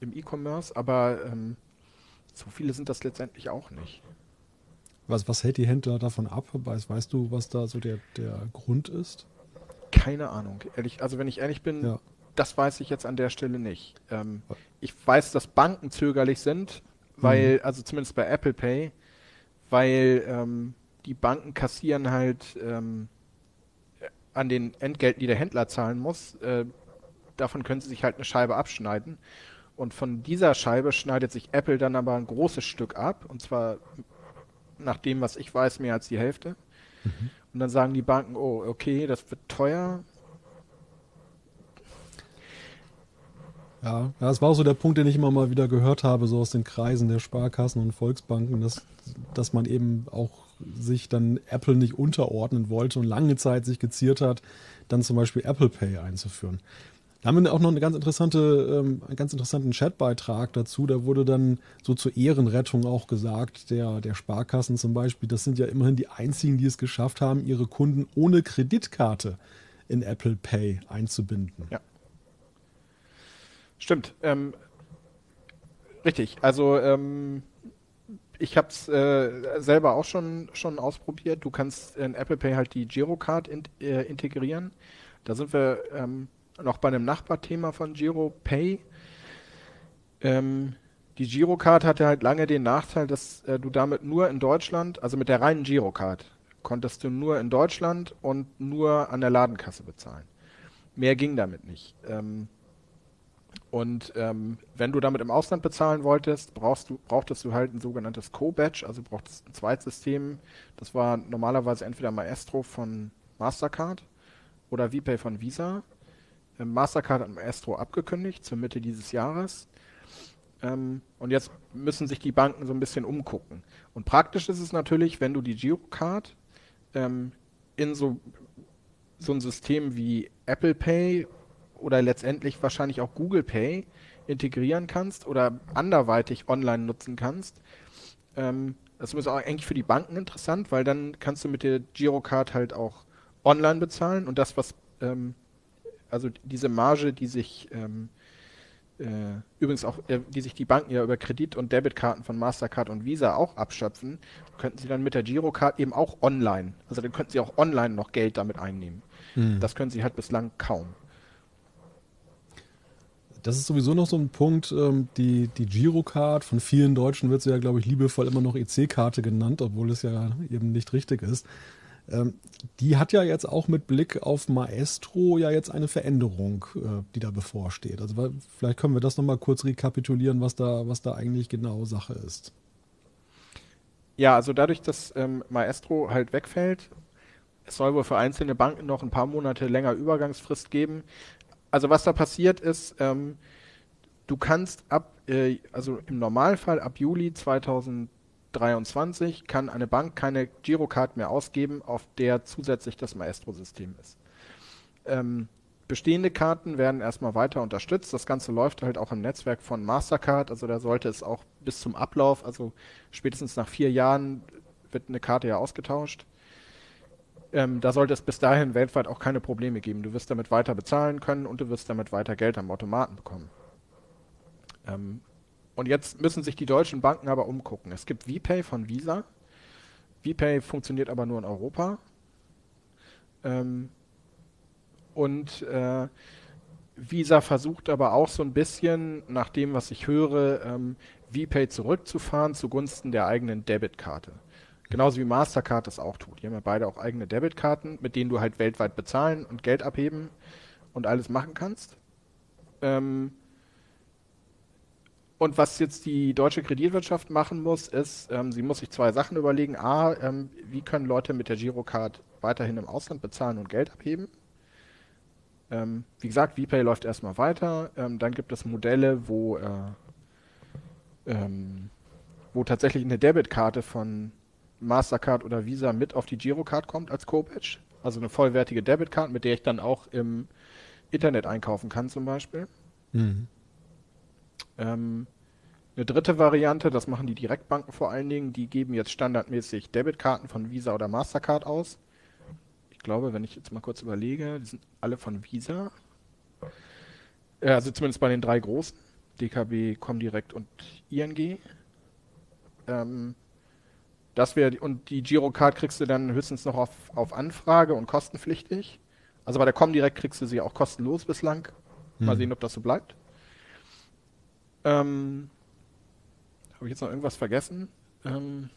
im E-Commerce, aber ähm, so viele sind das letztendlich auch nicht. Was, was hält die Händler davon ab? Weißt, weißt du, was da so der, der Grund ist? Keine Ahnung. Ehrlich, also wenn ich ehrlich bin, ja. das weiß ich jetzt an der Stelle nicht. Ähm, ich weiß, dass Banken zögerlich sind, weil, mhm. also zumindest bei Apple Pay, weil ähm, die Banken kassieren halt ähm, an den Entgelten, die der Händler zahlen muss, äh, davon können sie sich halt eine Scheibe abschneiden. Und von dieser Scheibe schneidet sich Apple dann aber ein großes Stück ab, und zwar nach dem, was ich weiß, mehr als die Hälfte. Mhm. Und dann sagen die Banken, oh, okay, das wird teuer. Ja, das war auch so der Punkt, den ich immer mal wieder gehört habe, so aus den Kreisen der Sparkassen und Volksbanken, dass, dass man eben auch sich dann Apple nicht unterordnen wollte und lange Zeit sich geziert hat, dann zum Beispiel Apple Pay einzuführen. Da haben wir auch noch eine ganz interessante, ähm, einen ganz interessanten Chatbeitrag dazu. Da wurde dann so zur Ehrenrettung auch gesagt, der, der Sparkassen zum Beispiel, das sind ja immerhin die einzigen, die es geschafft haben, ihre Kunden ohne Kreditkarte in Apple Pay einzubinden. Ja. Stimmt. Ähm, richtig. Also ähm, ich habe es äh, selber auch schon, schon ausprobiert. Du kannst in Apple Pay halt die Girocard in, äh, integrieren. Da sind wir ähm, noch bei einem Nachbarthema von GiroPay. Ähm, die Girocard hatte halt lange den Nachteil, dass äh, du damit nur in Deutschland, also mit der reinen Girocard, konntest du nur in Deutschland und nur an der Ladenkasse bezahlen. Mehr ging damit nicht. Ähm, und ähm, wenn du damit im Ausland bezahlen wolltest, brauchst du, brauchtest du halt ein sogenanntes Co-Badge, also brauchtest ein Zweitsystem. Das war normalerweise entweder Maestro von Mastercard oder VPay von Visa. Ähm, Mastercard hat Maestro abgekündigt zur Mitte dieses Jahres. Ähm, und jetzt müssen sich die Banken so ein bisschen umgucken. Und praktisch ist es natürlich, wenn du die Girocard ähm, in so, so ein System wie Apple Pay oder letztendlich wahrscheinlich auch Google Pay integrieren kannst oder anderweitig online nutzen kannst. Ähm, das ist auch eigentlich für die Banken interessant, weil dann kannst du mit der Girocard halt auch online bezahlen und das, was ähm, also diese Marge, die sich ähm, äh, übrigens auch, äh, die sich die Banken ja über Kredit- und Debitkarten von Mastercard und Visa auch abschöpfen, könnten sie dann mit der Girocard eben auch online, also dann könnten sie auch online noch Geld damit einnehmen. Mhm. Das können sie halt bislang kaum. Das ist sowieso noch so ein Punkt, ähm, die, die Girocard, von vielen Deutschen wird sie ja, glaube ich, liebevoll immer noch EC-Karte genannt, obwohl es ja eben nicht richtig ist. Ähm, die hat ja jetzt auch mit Blick auf Maestro ja jetzt eine Veränderung, äh, die da bevorsteht. Also vielleicht können wir das nochmal kurz rekapitulieren, was da, was da eigentlich genau Sache ist. Ja, also dadurch, dass ähm, Maestro halt wegfällt, es soll wohl für einzelne Banken noch ein paar Monate länger Übergangsfrist geben. Also was da passiert ist, ähm, du kannst ab, äh, also im Normalfall ab Juli 2000 23 kann eine Bank keine Girocard mehr ausgeben, auf der zusätzlich das Maestro-System ist. Ähm, bestehende Karten werden erstmal weiter unterstützt. Das Ganze läuft halt auch im Netzwerk von Mastercard. Also da sollte es auch bis zum Ablauf, also spätestens nach vier Jahren, wird eine Karte ja ausgetauscht. Ähm, da sollte es bis dahin weltweit auch keine Probleme geben. Du wirst damit weiter bezahlen können und du wirst damit weiter Geld am Automaten bekommen. Ähm, und jetzt müssen sich die deutschen Banken aber umgucken. Es gibt VPay von Visa. VPay funktioniert aber nur in Europa. Ähm, und äh, Visa versucht aber auch so ein bisschen, nach dem, was ich höre, ähm, VPay zurückzufahren zugunsten der eigenen Debitkarte. Genauso wie Mastercard das auch tut. Die haben ja beide auch eigene Debitkarten, mit denen du halt weltweit bezahlen und Geld abheben und alles machen kannst. Ähm, und was jetzt die deutsche Kreditwirtschaft machen muss, ist, ähm, sie muss sich zwei Sachen überlegen. A, ähm, wie können Leute mit der Girocard weiterhin im Ausland bezahlen und Geld abheben? Ähm, wie gesagt, VPay läuft erstmal weiter. Ähm, dann gibt es Modelle, wo, äh, ähm, wo tatsächlich eine Debitkarte von Mastercard oder Visa mit auf die Girocard kommt als Co-Badge. Also eine vollwertige Debitkarte, mit der ich dann auch im Internet einkaufen kann zum Beispiel. Mhm. Ähm, eine dritte Variante, das machen die Direktbanken vor allen Dingen, die geben jetzt standardmäßig Debitkarten von Visa oder Mastercard aus. Ich glaube, wenn ich jetzt mal kurz überlege, die sind alle von Visa. Äh, also zumindest bei den drei großen, DKB, Comdirect und ING. Ähm, das wäre und die Girocard kriegst du dann höchstens noch auf, auf Anfrage und kostenpflichtig. Also bei der Comdirect kriegst du sie auch kostenlos bislang. Mal hm. sehen, ob das so bleibt. Ähm, Habe ich jetzt noch irgendwas vergessen? Ähm,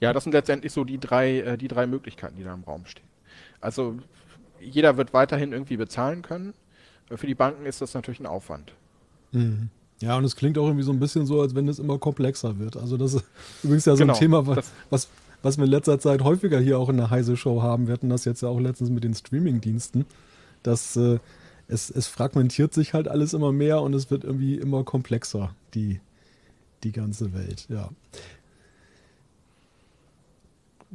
ja, das sind letztendlich so die drei, äh, die drei Möglichkeiten, die da im Raum stehen. Also jeder wird weiterhin irgendwie bezahlen können. Für die Banken ist das natürlich ein Aufwand. Mhm. Ja, und es klingt auch irgendwie so ein bisschen so, als wenn es immer komplexer wird. Also das ist übrigens ja so genau, ein Thema, was, was, was wir in letzter Zeit häufiger hier auch in der Heise Show haben. Wir hatten das jetzt ja auch letztens mit den Streaming-Diensten, dass äh, es, es fragmentiert sich halt alles immer mehr und es wird irgendwie immer komplexer, die, die ganze Welt, ja.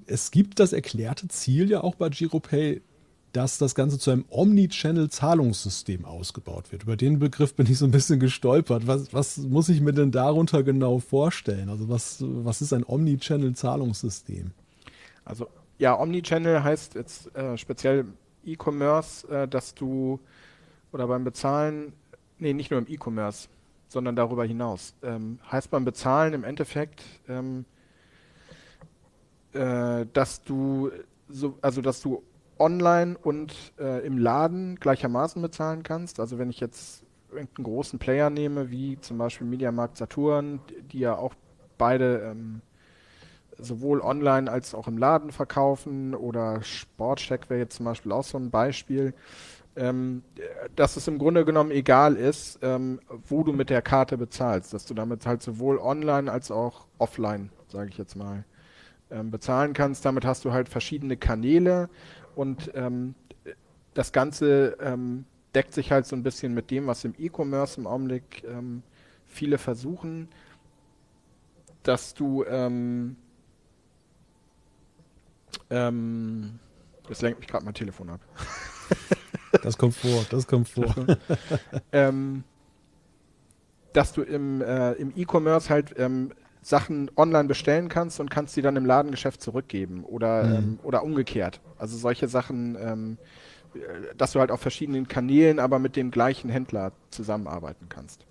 Es gibt das erklärte Ziel ja auch bei GiroPay, dass das Ganze zu einem Omnichannel-Zahlungssystem ausgebaut wird. Über den Begriff bin ich so ein bisschen gestolpert. Was, was muss ich mir denn darunter genau vorstellen? Also was, was ist ein Omnichannel-Zahlungssystem? Also ja, Omnichannel heißt jetzt äh, speziell E-Commerce, äh, dass du oder beim Bezahlen, nee, nicht nur im E-Commerce, sondern darüber hinaus. Ähm, heißt beim Bezahlen im Endeffekt, ähm, äh, dass du so, also dass du online und äh, im Laden gleichermaßen bezahlen kannst. Also wenn ich jetzt irgendeinen großen Player nehme, wie zum Beispiel Mediamarkt Saturn, die ja auch beide ähm, sowohl online als auch im Laden verkaufen oder Sportcheck wäre jetzt zum Beispiel auch so ein Beispiel, ähm, dass es im Grunde genommen egal ist, ähm, wo du mit der Karte bezahlst, dass du damit halt sowohl online als auch offline, sage ich jetzt mal, ähm, bezahlen kannst. Damit hast du halt verschiedene Kanäle und ähm, das Ganze ähm, deckt sich halt so ein bisschen mit dem, was im E-Commerce im Augenblick ähm, viele versuchen, dass du ähm, ähm, das lenkt mich gerade mein Telefon ab. das kommt vor, das kommt vor. ähm, dass du im, äh, im E-Commerce halt ähm, Sachen online bestellen kannst und kannst sie dann im Ladengeschäft zurückgeben oder, mhm. ähm, oder umgekehrt. Also solche Sachen, ähm, dass du halt auf verschiedenen Kanälen, aber mit dem gleichen Händler zusammenarbeiten kannst.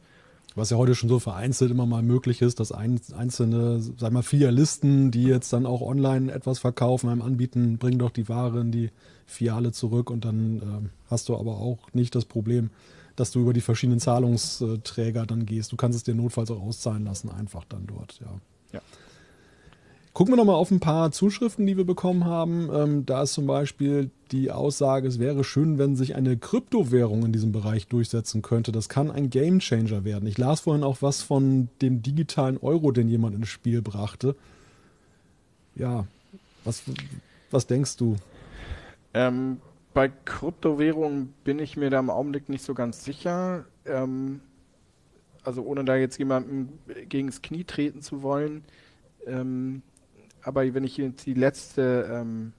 Was ja heute schon so vereinzelt immer mal möglich ist, dass ein, einzelne, sag mal, Filialisten, die jetzt dann auch online etwas verkaufen, einem anbieten, bringen doch die Ware in die Filiale zurück und dann äh, hast du aber auch nicht das Problem, dass du über die verschiedenen Zahlungsträger dann gehst. Du kannst es dir notfalls auch auszahlen lassen, einfach dann dort, ja. ja. Gucken wir nochmal auf ein paar Zuschriften, die wir bekommen haben. Ähm, da ist zum Beispiel die Aussage, es wäre schön, wenn sich eine Kryptowährung in diesem Bereich durchsetzen könnte. Das kann ein Gamechanger werden. Ich las vorhin auch was von dem digitalen Euro, den jemand ins Spiel brachte. Ja, was, was denkst du? Ähm, bei Kryptowährungen bin ich mir da im Augenblick nicht so ganz sicher. Ähm, also ohne da jetzt jemandem das Knie treten zu wollen. Ähm, aber wenn ich jetzt die letzte ähm,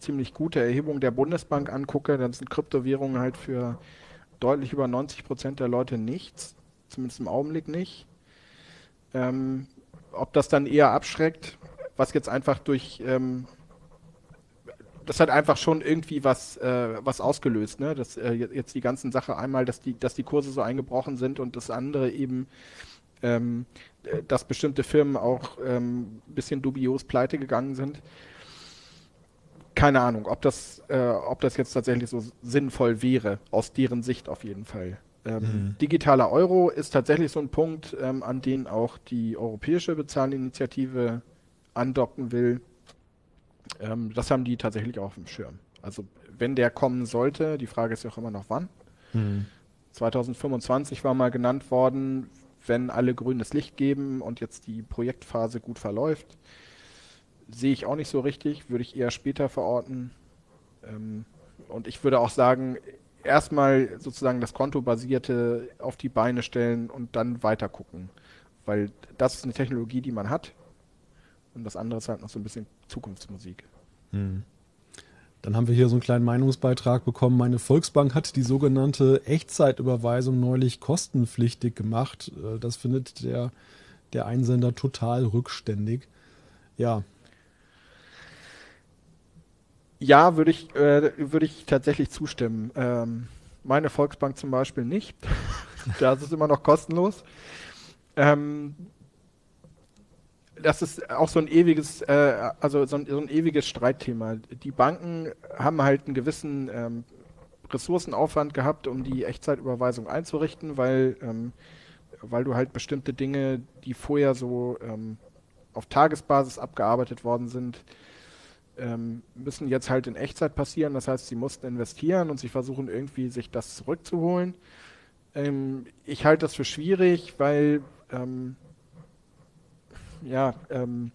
ziemlich gute Erhebung der Bundesbank angucke, dann sind Kryptowährungen halt für deutlich über 90 Prozent der Leute nichts. Zumindest im Augenblick nicht. Ähm, ob das dann eher abschreckt, was jetzt einfach durch ähm, das hat einfach schon irgendwie was, äh, was ausgelöst, ne? Dass äh, jetzt die ganzen Sache einmal, dass die, dass die Kurse so eingebrochen sind und das andere eben, ähm, dass bestimmte Firmen auch ein ähm, bisschen dubios pleite gegangen sind. Keine Ahnung, ob das, äh, ob das jetzt tatsächlich so sinnvoll wäre, aus deren Sicht auf jeden Fall. Ähm, mhm. Digitaler Euro ist tatsächlich so ein Punkt, ähm, an den auch die europäische Bezahlinitiative andocken will. Ähm, das haben die tatsächlich auch auf dem Schirm. Also wenn der kommen sollte, die Frage ist ja auch immer noch wann. Mhm. 2025 war mal genannt worden, wenn alle grünes Licht geben und jetzt die Projektphase gut verläuft. Sehe ich auch nicht so richtig, würde ich eher später verorten. Ähm, und ich würde auch sagen, erstmal sozusagen das Kontobasierte auf die Beine stellen und dann weiter gucken. Weil das ist eine Technologie, die man hat. Und das andere ist halt noch so ein bisschen Zukunftsmusik. Hm. Dann haben wir hier so einen kleinen Meinungsbeitrag bekommen. Meine Volksbank hat die sogenannte Echtzeitüberweisung neulich kostenpflichtig gemacht. Äh, das findet der, der Einsender total rückständig. Ja. Ja, würde ich, äh, würde ich tatsächlich zustimmen. Ähm, meine Volksbank zum Beispiel nicht. da ist es immer noch kostenlos. Ähm, das ist auch so ein ewiges, äh, also so ein, so ein, ewiges Streitthema. Die Banken haben halt einen gewissen ähm, Ressourcenaufwand gehabt, um die Echtzeitüberweisung einzurichten, weil, ähm, weil du halt bestimmte Dinge, die vorher so ähm, auf Tagesbasis abgearbeitet worden sind, ähm, müssen jetzt halt in Echtzeit passieren. Das heißt, sie mussten investieren und sie versuchen irgendwie sich das zurückzuholen. Ähm, ich halte das für schwierig, weil ähm, ja, ähm,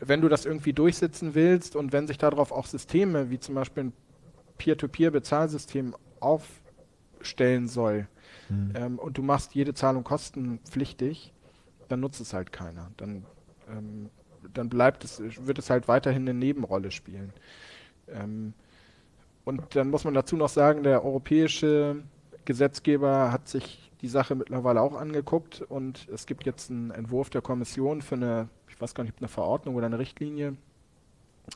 wenn du das irgendwie durchsetzen willst und wenn sich darauf auch Systeme wie zum Beispiel ein Peer-to-Peer-Bezahlsystem aufstellen soll mhm. ähm, und du machst jede Zahlung kostenpflichtig, dann nutzt es halt keiner. Dann, ähm, dann bleibt es, wird es halt weiterhin eine Nebenrolle spielen. Ähm, und dann muss man dazu noch sagen, der europäische Gesetzgeber hat sich die Sache mittlerweile auch angeguckt und es gibt jetzt einen Entwurf der Kommission für eine, ich weiß gar nicht, eine Verordnung oder eine Richtlinie,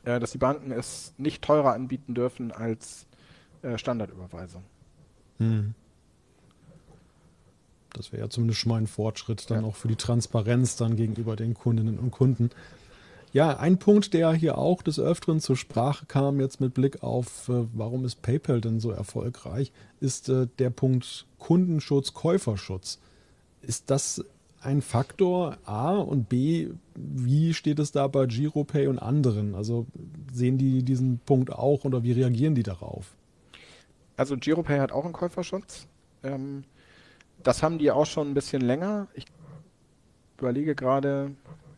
äh, dass die Banken es nicht teurer anbieten dürfen als äh, Standardüberweisung. Hm. Das wäre ja zumindest schon mal ein Fortschritt dann ja. auch für die Transparenz dann gegenüber den Kundinnen und Kunden. Ja, ein Punkt, der hier auch des Öfteren zur Sprache kam, jetzt mit Blick auf, äh, warum ist PayPal denn so erfolgreich, ist äh, der Punkt Kundenschutz, Käuferschutz. Ist das ein Faktor A und B, wie steht es da bei GiroPay und anderen? Also sehen die diesen Punkt auch oder wie reagieren die darauf? Also GiroPay hat auch einen Käuferschutz. Ähm, das haben die auch schon ein bisschen länger. Ich überlege gerade,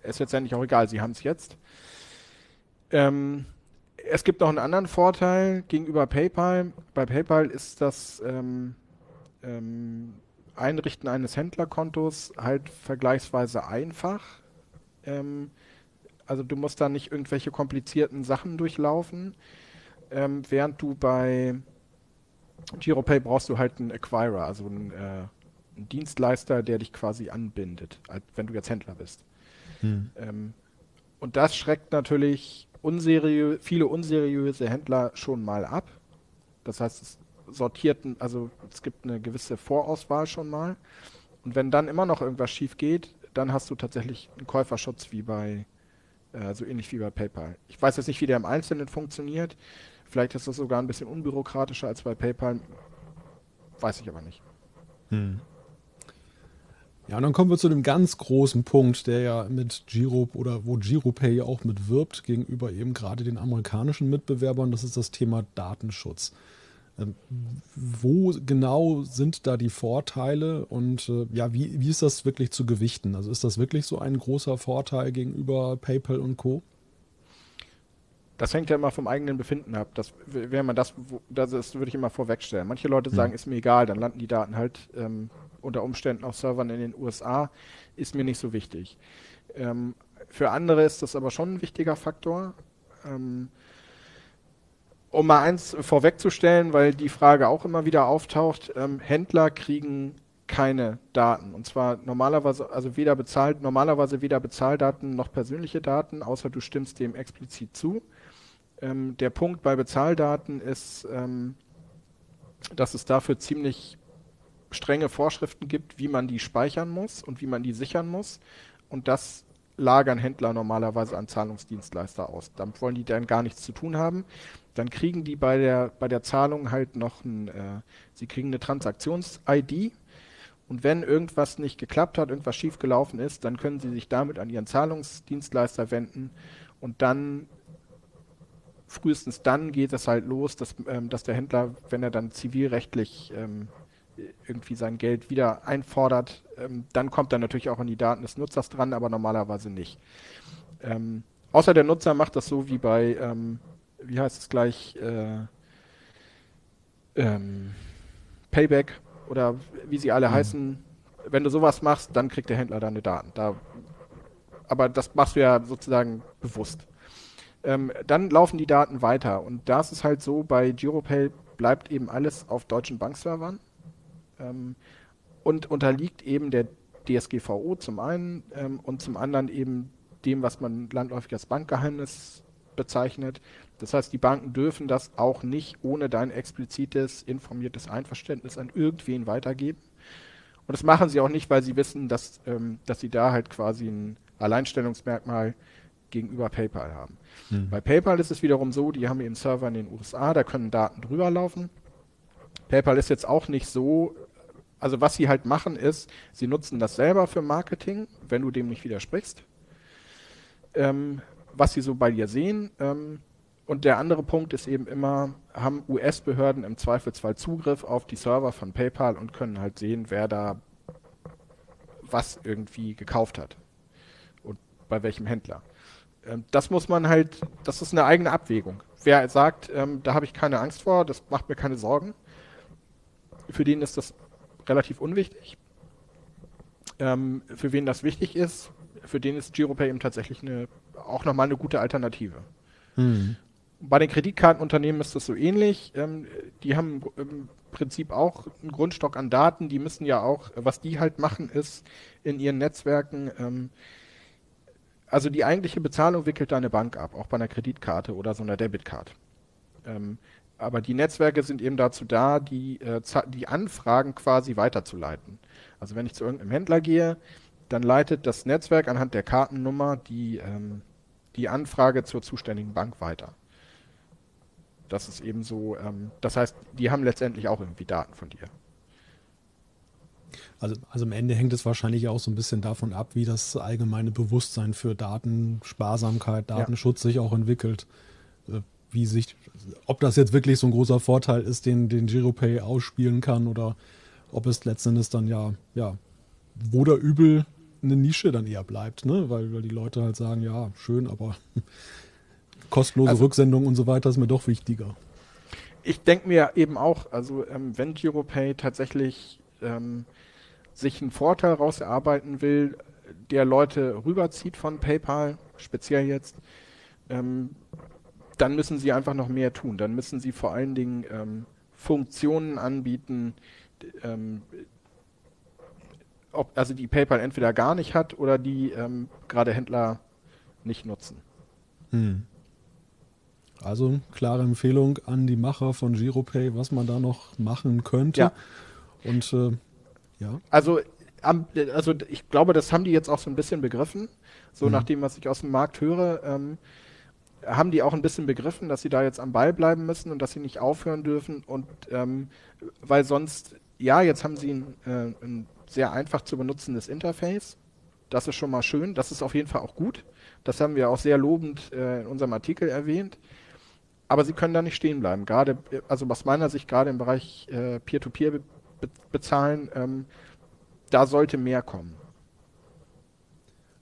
ist letztendlich auch egal, sie haben es jetzt. Ähm, es gibt noch einen anderen Vorteil gegenüber PayPal. Bei PayPal ist das ähm, ähm, Einrichten eines Händlerkontos halt vergleichsweise einfach. Ähm, also du musst da nicht irgendwelche komplizierten Sachen durchlaufen, ähm, während du bei GiroPay brauchst du halt einen Acquirer, also einen, äh, einen Dienstleister, der dich quasi anbindet, wenn du jetzt Händler bist. Hm. Ähm, und das schreckt natürlich unseriö viele unseriöse Händler schon mal ab. Das heißt, es sortiert, also es gibt eine gewisse Vorauswahl schon mal. Und wenn dann immer noch irgendwas schief geht, dann hast du tatsächlich einen Käuferschutz wie bei, äh, so ähnlich wie bei PayPal. Ich weiß jetzt nicht, wie der im Einzelnen funktioniert. Vielleicht ist das sogar ein bisschen unbürokratischer als bei PayPal. Weiß ich aber nicht. Hm. Ja, und dann kommen wir zu dem ganz großen Punkt, der ja mit Giro oder wo GiroPay auch mit wirbt gegenüber eben gerade den amerikanischen Mitbewerbern. Das ist das Thema Datenschutz. Ähm, wo genau sind da die Vorteile und äh, ja, wie, wie ist das wirklich zu gewichten? Also ist das wirklich so ein großer Vorteil gegenüber PayPal und Co? Das hängt ja immer vom eigenen Befinden ab. Das wäre man das, das ist, würde ich immer vorwegstellen. Manche Leute sagen, hm. ist mir egal, dann landen die Daten halt ähm, unter Umständen auf Servern in den USA, ist mir nicht so wichtig. Ähm, für andere ist das aber schon ein wichtiger Faktor. Ähm, um mal eins vorwegzustellen, weil die Frage auch immer wieder auftaucht, ähm, Händler kriegen keine Daten. Und zwar normalerweise, also weder bezahlt, normalerweise weder Bezahldaten noch persönliche Daten, außer du stimmst dem explizit zu. Ähm, der Punkt bei Bezahldaten ist, ähm, dass es dafür ziemlich strenge Vorschriften gibt, wie man die speichern muss und wie man die sichern muss. Und das lagern Händler normalerweise an Zahlungsdienstleister aus. Damit wollen die dann gar nichts zu tun haben. Dann kriegen die bei der, bei der Zahlung halt noch ein, äh, sie kriegen eine Transaktions-ID. Und wenn irgendwas nicht geklappt hat, irgendwas schiefgelaufen ist, dann können sie sich damit an ihren Zahlungsdienstleister wenden und dann frühestens dann geht es halt los, dass, ähm, dass der Händler, wenn er dann zivilrechtlich ähm, irgendwie sein Geld wieder einfordert, ähm, dann kommt er natürlich auch an die Daten des Nutzers dran, aber normalerweise nicht. Ähm, außer der Nutzer macht das so wie bei, ähm, wie heißt es gleich, äh, ähm, Payback oder wie sie alle mhm. heißen. Wenn du sowas machst, dann kriegt der Händler deine Daten. Da, aber das machst du ja sozusagen bewusst. Ähm, dann laufen die Daten weiter und da ist es halt so, bei GiroPay bleibt eben alles auf deutschen Bankservern ähm, und unterliegt eben der DSGVO zum einen ähm, und zum anderen eben dem, was man landläufig als Bankgeheimnis bezeichnet. Das heißt, die Banken dürfen das auch nicht ohne dein explizites, informiertes Einverständnis an irgendwen weitergeben. Und das machen sie auch nicht, weil sie wissen, dass, ähm, dass sie da halt quasi ein Alleinstellungsmerkmal gegenüber PayPal haben. Hm. Bei PayPal ist es wiederum so, die haben ihren Server in den USA, da können Daten drüber laufen. PayPal ist jetzt auch nicht so also was sie halt machen ist, sie nutzen das selber für Marketing, wenn du dem nicht widersprichst. Ähm, was sie so bei dir sehen. Ähm, und der andere Punkt ist eben immer, haben US-Behörden im Zweifelsfall Zugriff auf die Server von PayPal und können halt sehen, wer da was irgendwie gekauft hat und bei welchem Händler. Ähm, das muss man halt, das ist eine eigene Abwägung. Wer sagt, ähm, da habe ich keine Angst vor, das macht mir keine Sorgen, für den ist das relativ unwichtig. Ähm, für wen das wichtig ist, für den ist GiroPay eben tatsächlich eine, auch nochmal eine gute Alternative. Mhm. bei den Kreditkartenunternehmen ist das so ähnlich. Ähm, die haben im Prinzip auch einen Grundstock an Daten. Die müssen ja auch, was die halt machen, ist in ihren Netzwerken, ähm, also die eigentliche Bezahlung wickelt deine Bank ab, auch bei einer Kreditkarte oder so einer Debitcard. Ähm, aber die Netzwerke sind eben dazu da, die, äh, die Anfragen quasi weiterzuleiten. Also wenn ich zu irgendeinem Händler gehe, dann leitet das Netzwerk anhand der Kartennummer die, ähm, die Anfrage zur zuständigen Bank weiter. Das ist eben so, ähm, das heißt, die haben letztendlich auch irgendwie Daten von dir. Also, also am Ende hängt es wahrscheinlich auch so ein bisschen davon ab, wie das allgemeine Bewusstsein für Datensparsamkeit, Datenschutz ja. sich auch entwickelt. Wie sich, ob das jetzt wirklich so ein großer Vorteil ist, den, den GiroPay ausspielen kann oder ob es letztendlich dann ja, ja, wo der übel eine Nische dann eher bleibt, ne? Weil, weil die Leute halt sagen, ja, schön, aber kostenlose also, Rücksendung und so weiter ist mir doch wichtiger. Ich denke mir eben auch, also ähm, wenn GiroPay tatsächlich ähm, sich einen Vorteil raus erarbeiten will, der Leute rüberzieht von PayPal, speziell jetzt, ähm, dann müssen sie einfach noch mehr tun. Dann müssen sie vor allen Dingen ähm, Funktionen anbieten, ähm, ob, also die PayPal entweder gar nicht hat oder die ähm, gerade Händler nicht nutzen. Hm. Also klare Empfehlung an die Macher von GiroPay, was man da noch machen könnte. Ja. Und äh, ja. Also, am, also ich glaube, das haben die jetzt auch so ein bisschen begriffen. So mhm. nach dem, was ich aus dem Markt höre, ähm, haben die auch ein bisschen begriffen, dass sie da jetzt am Ball bleiben müssen und dass sie nicht aufhören dürfen. Und ähm, weil sonst, ja, jetzt haben sie ein, äh, ein sehr einfach zu benutzendes Interface. Das ist schon mal schön. Das ist auf jeden Fall auch gut. Das haben wir auch sehr lobend äh, in unserem Artikel erwähnt. Aber sie können da nicht stehen bleiben. Gerade, also aus meiner Sicht, gerade im Bereich äh, Peer-to-Peer be bezahlen, ähm, da sollte mehr kommen.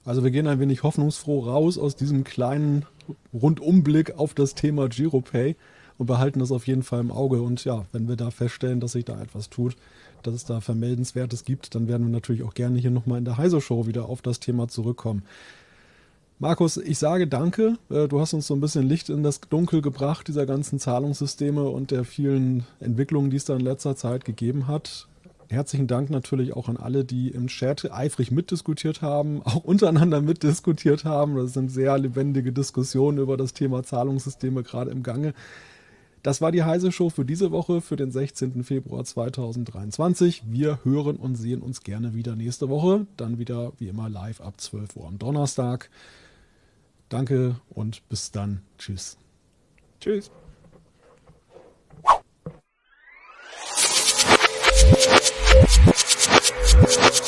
Also wir gehen ein wenig hoffnungsfroh raus aus diesem kleinen Rundumblick auf das Thema GiroPay und behalten das auf jeden Fall im Auge. Und ja, wenn wir da feststellen, dass sich da etwas tut, dass es da Vermeldenswertes gibt, dann werden wir natürlich auch gerne hier nochmal in der Heise Show wieder auf das Thema zurückkommen. Markus, ich sage danke. Äh, du hast uns so ein bisschen Licht in das Dunkel gebracht, dieser ganzen Zahlungssysteme und der vielen Entwicklungen, die es da in letzter Zeit gegeben hat herzlichen Dank natürlich auch an alle, die im Chat eifrig mitdiskutiert haben, auch untereinander mitdiskutiert haben. Das sind sehr lebendige Diskussionen über das Thema Zahlungssysteme gerade im Gange. Das war die Heise Show für diese Woche, für den 16. Februar 2023. Wir hören und sehen uns gerne wieder nächste Woche, dann wieder wie immer live ab 12 Uhr am Donnerstag. Danke und bis dann. Tschüss. Tschüss. Let's go.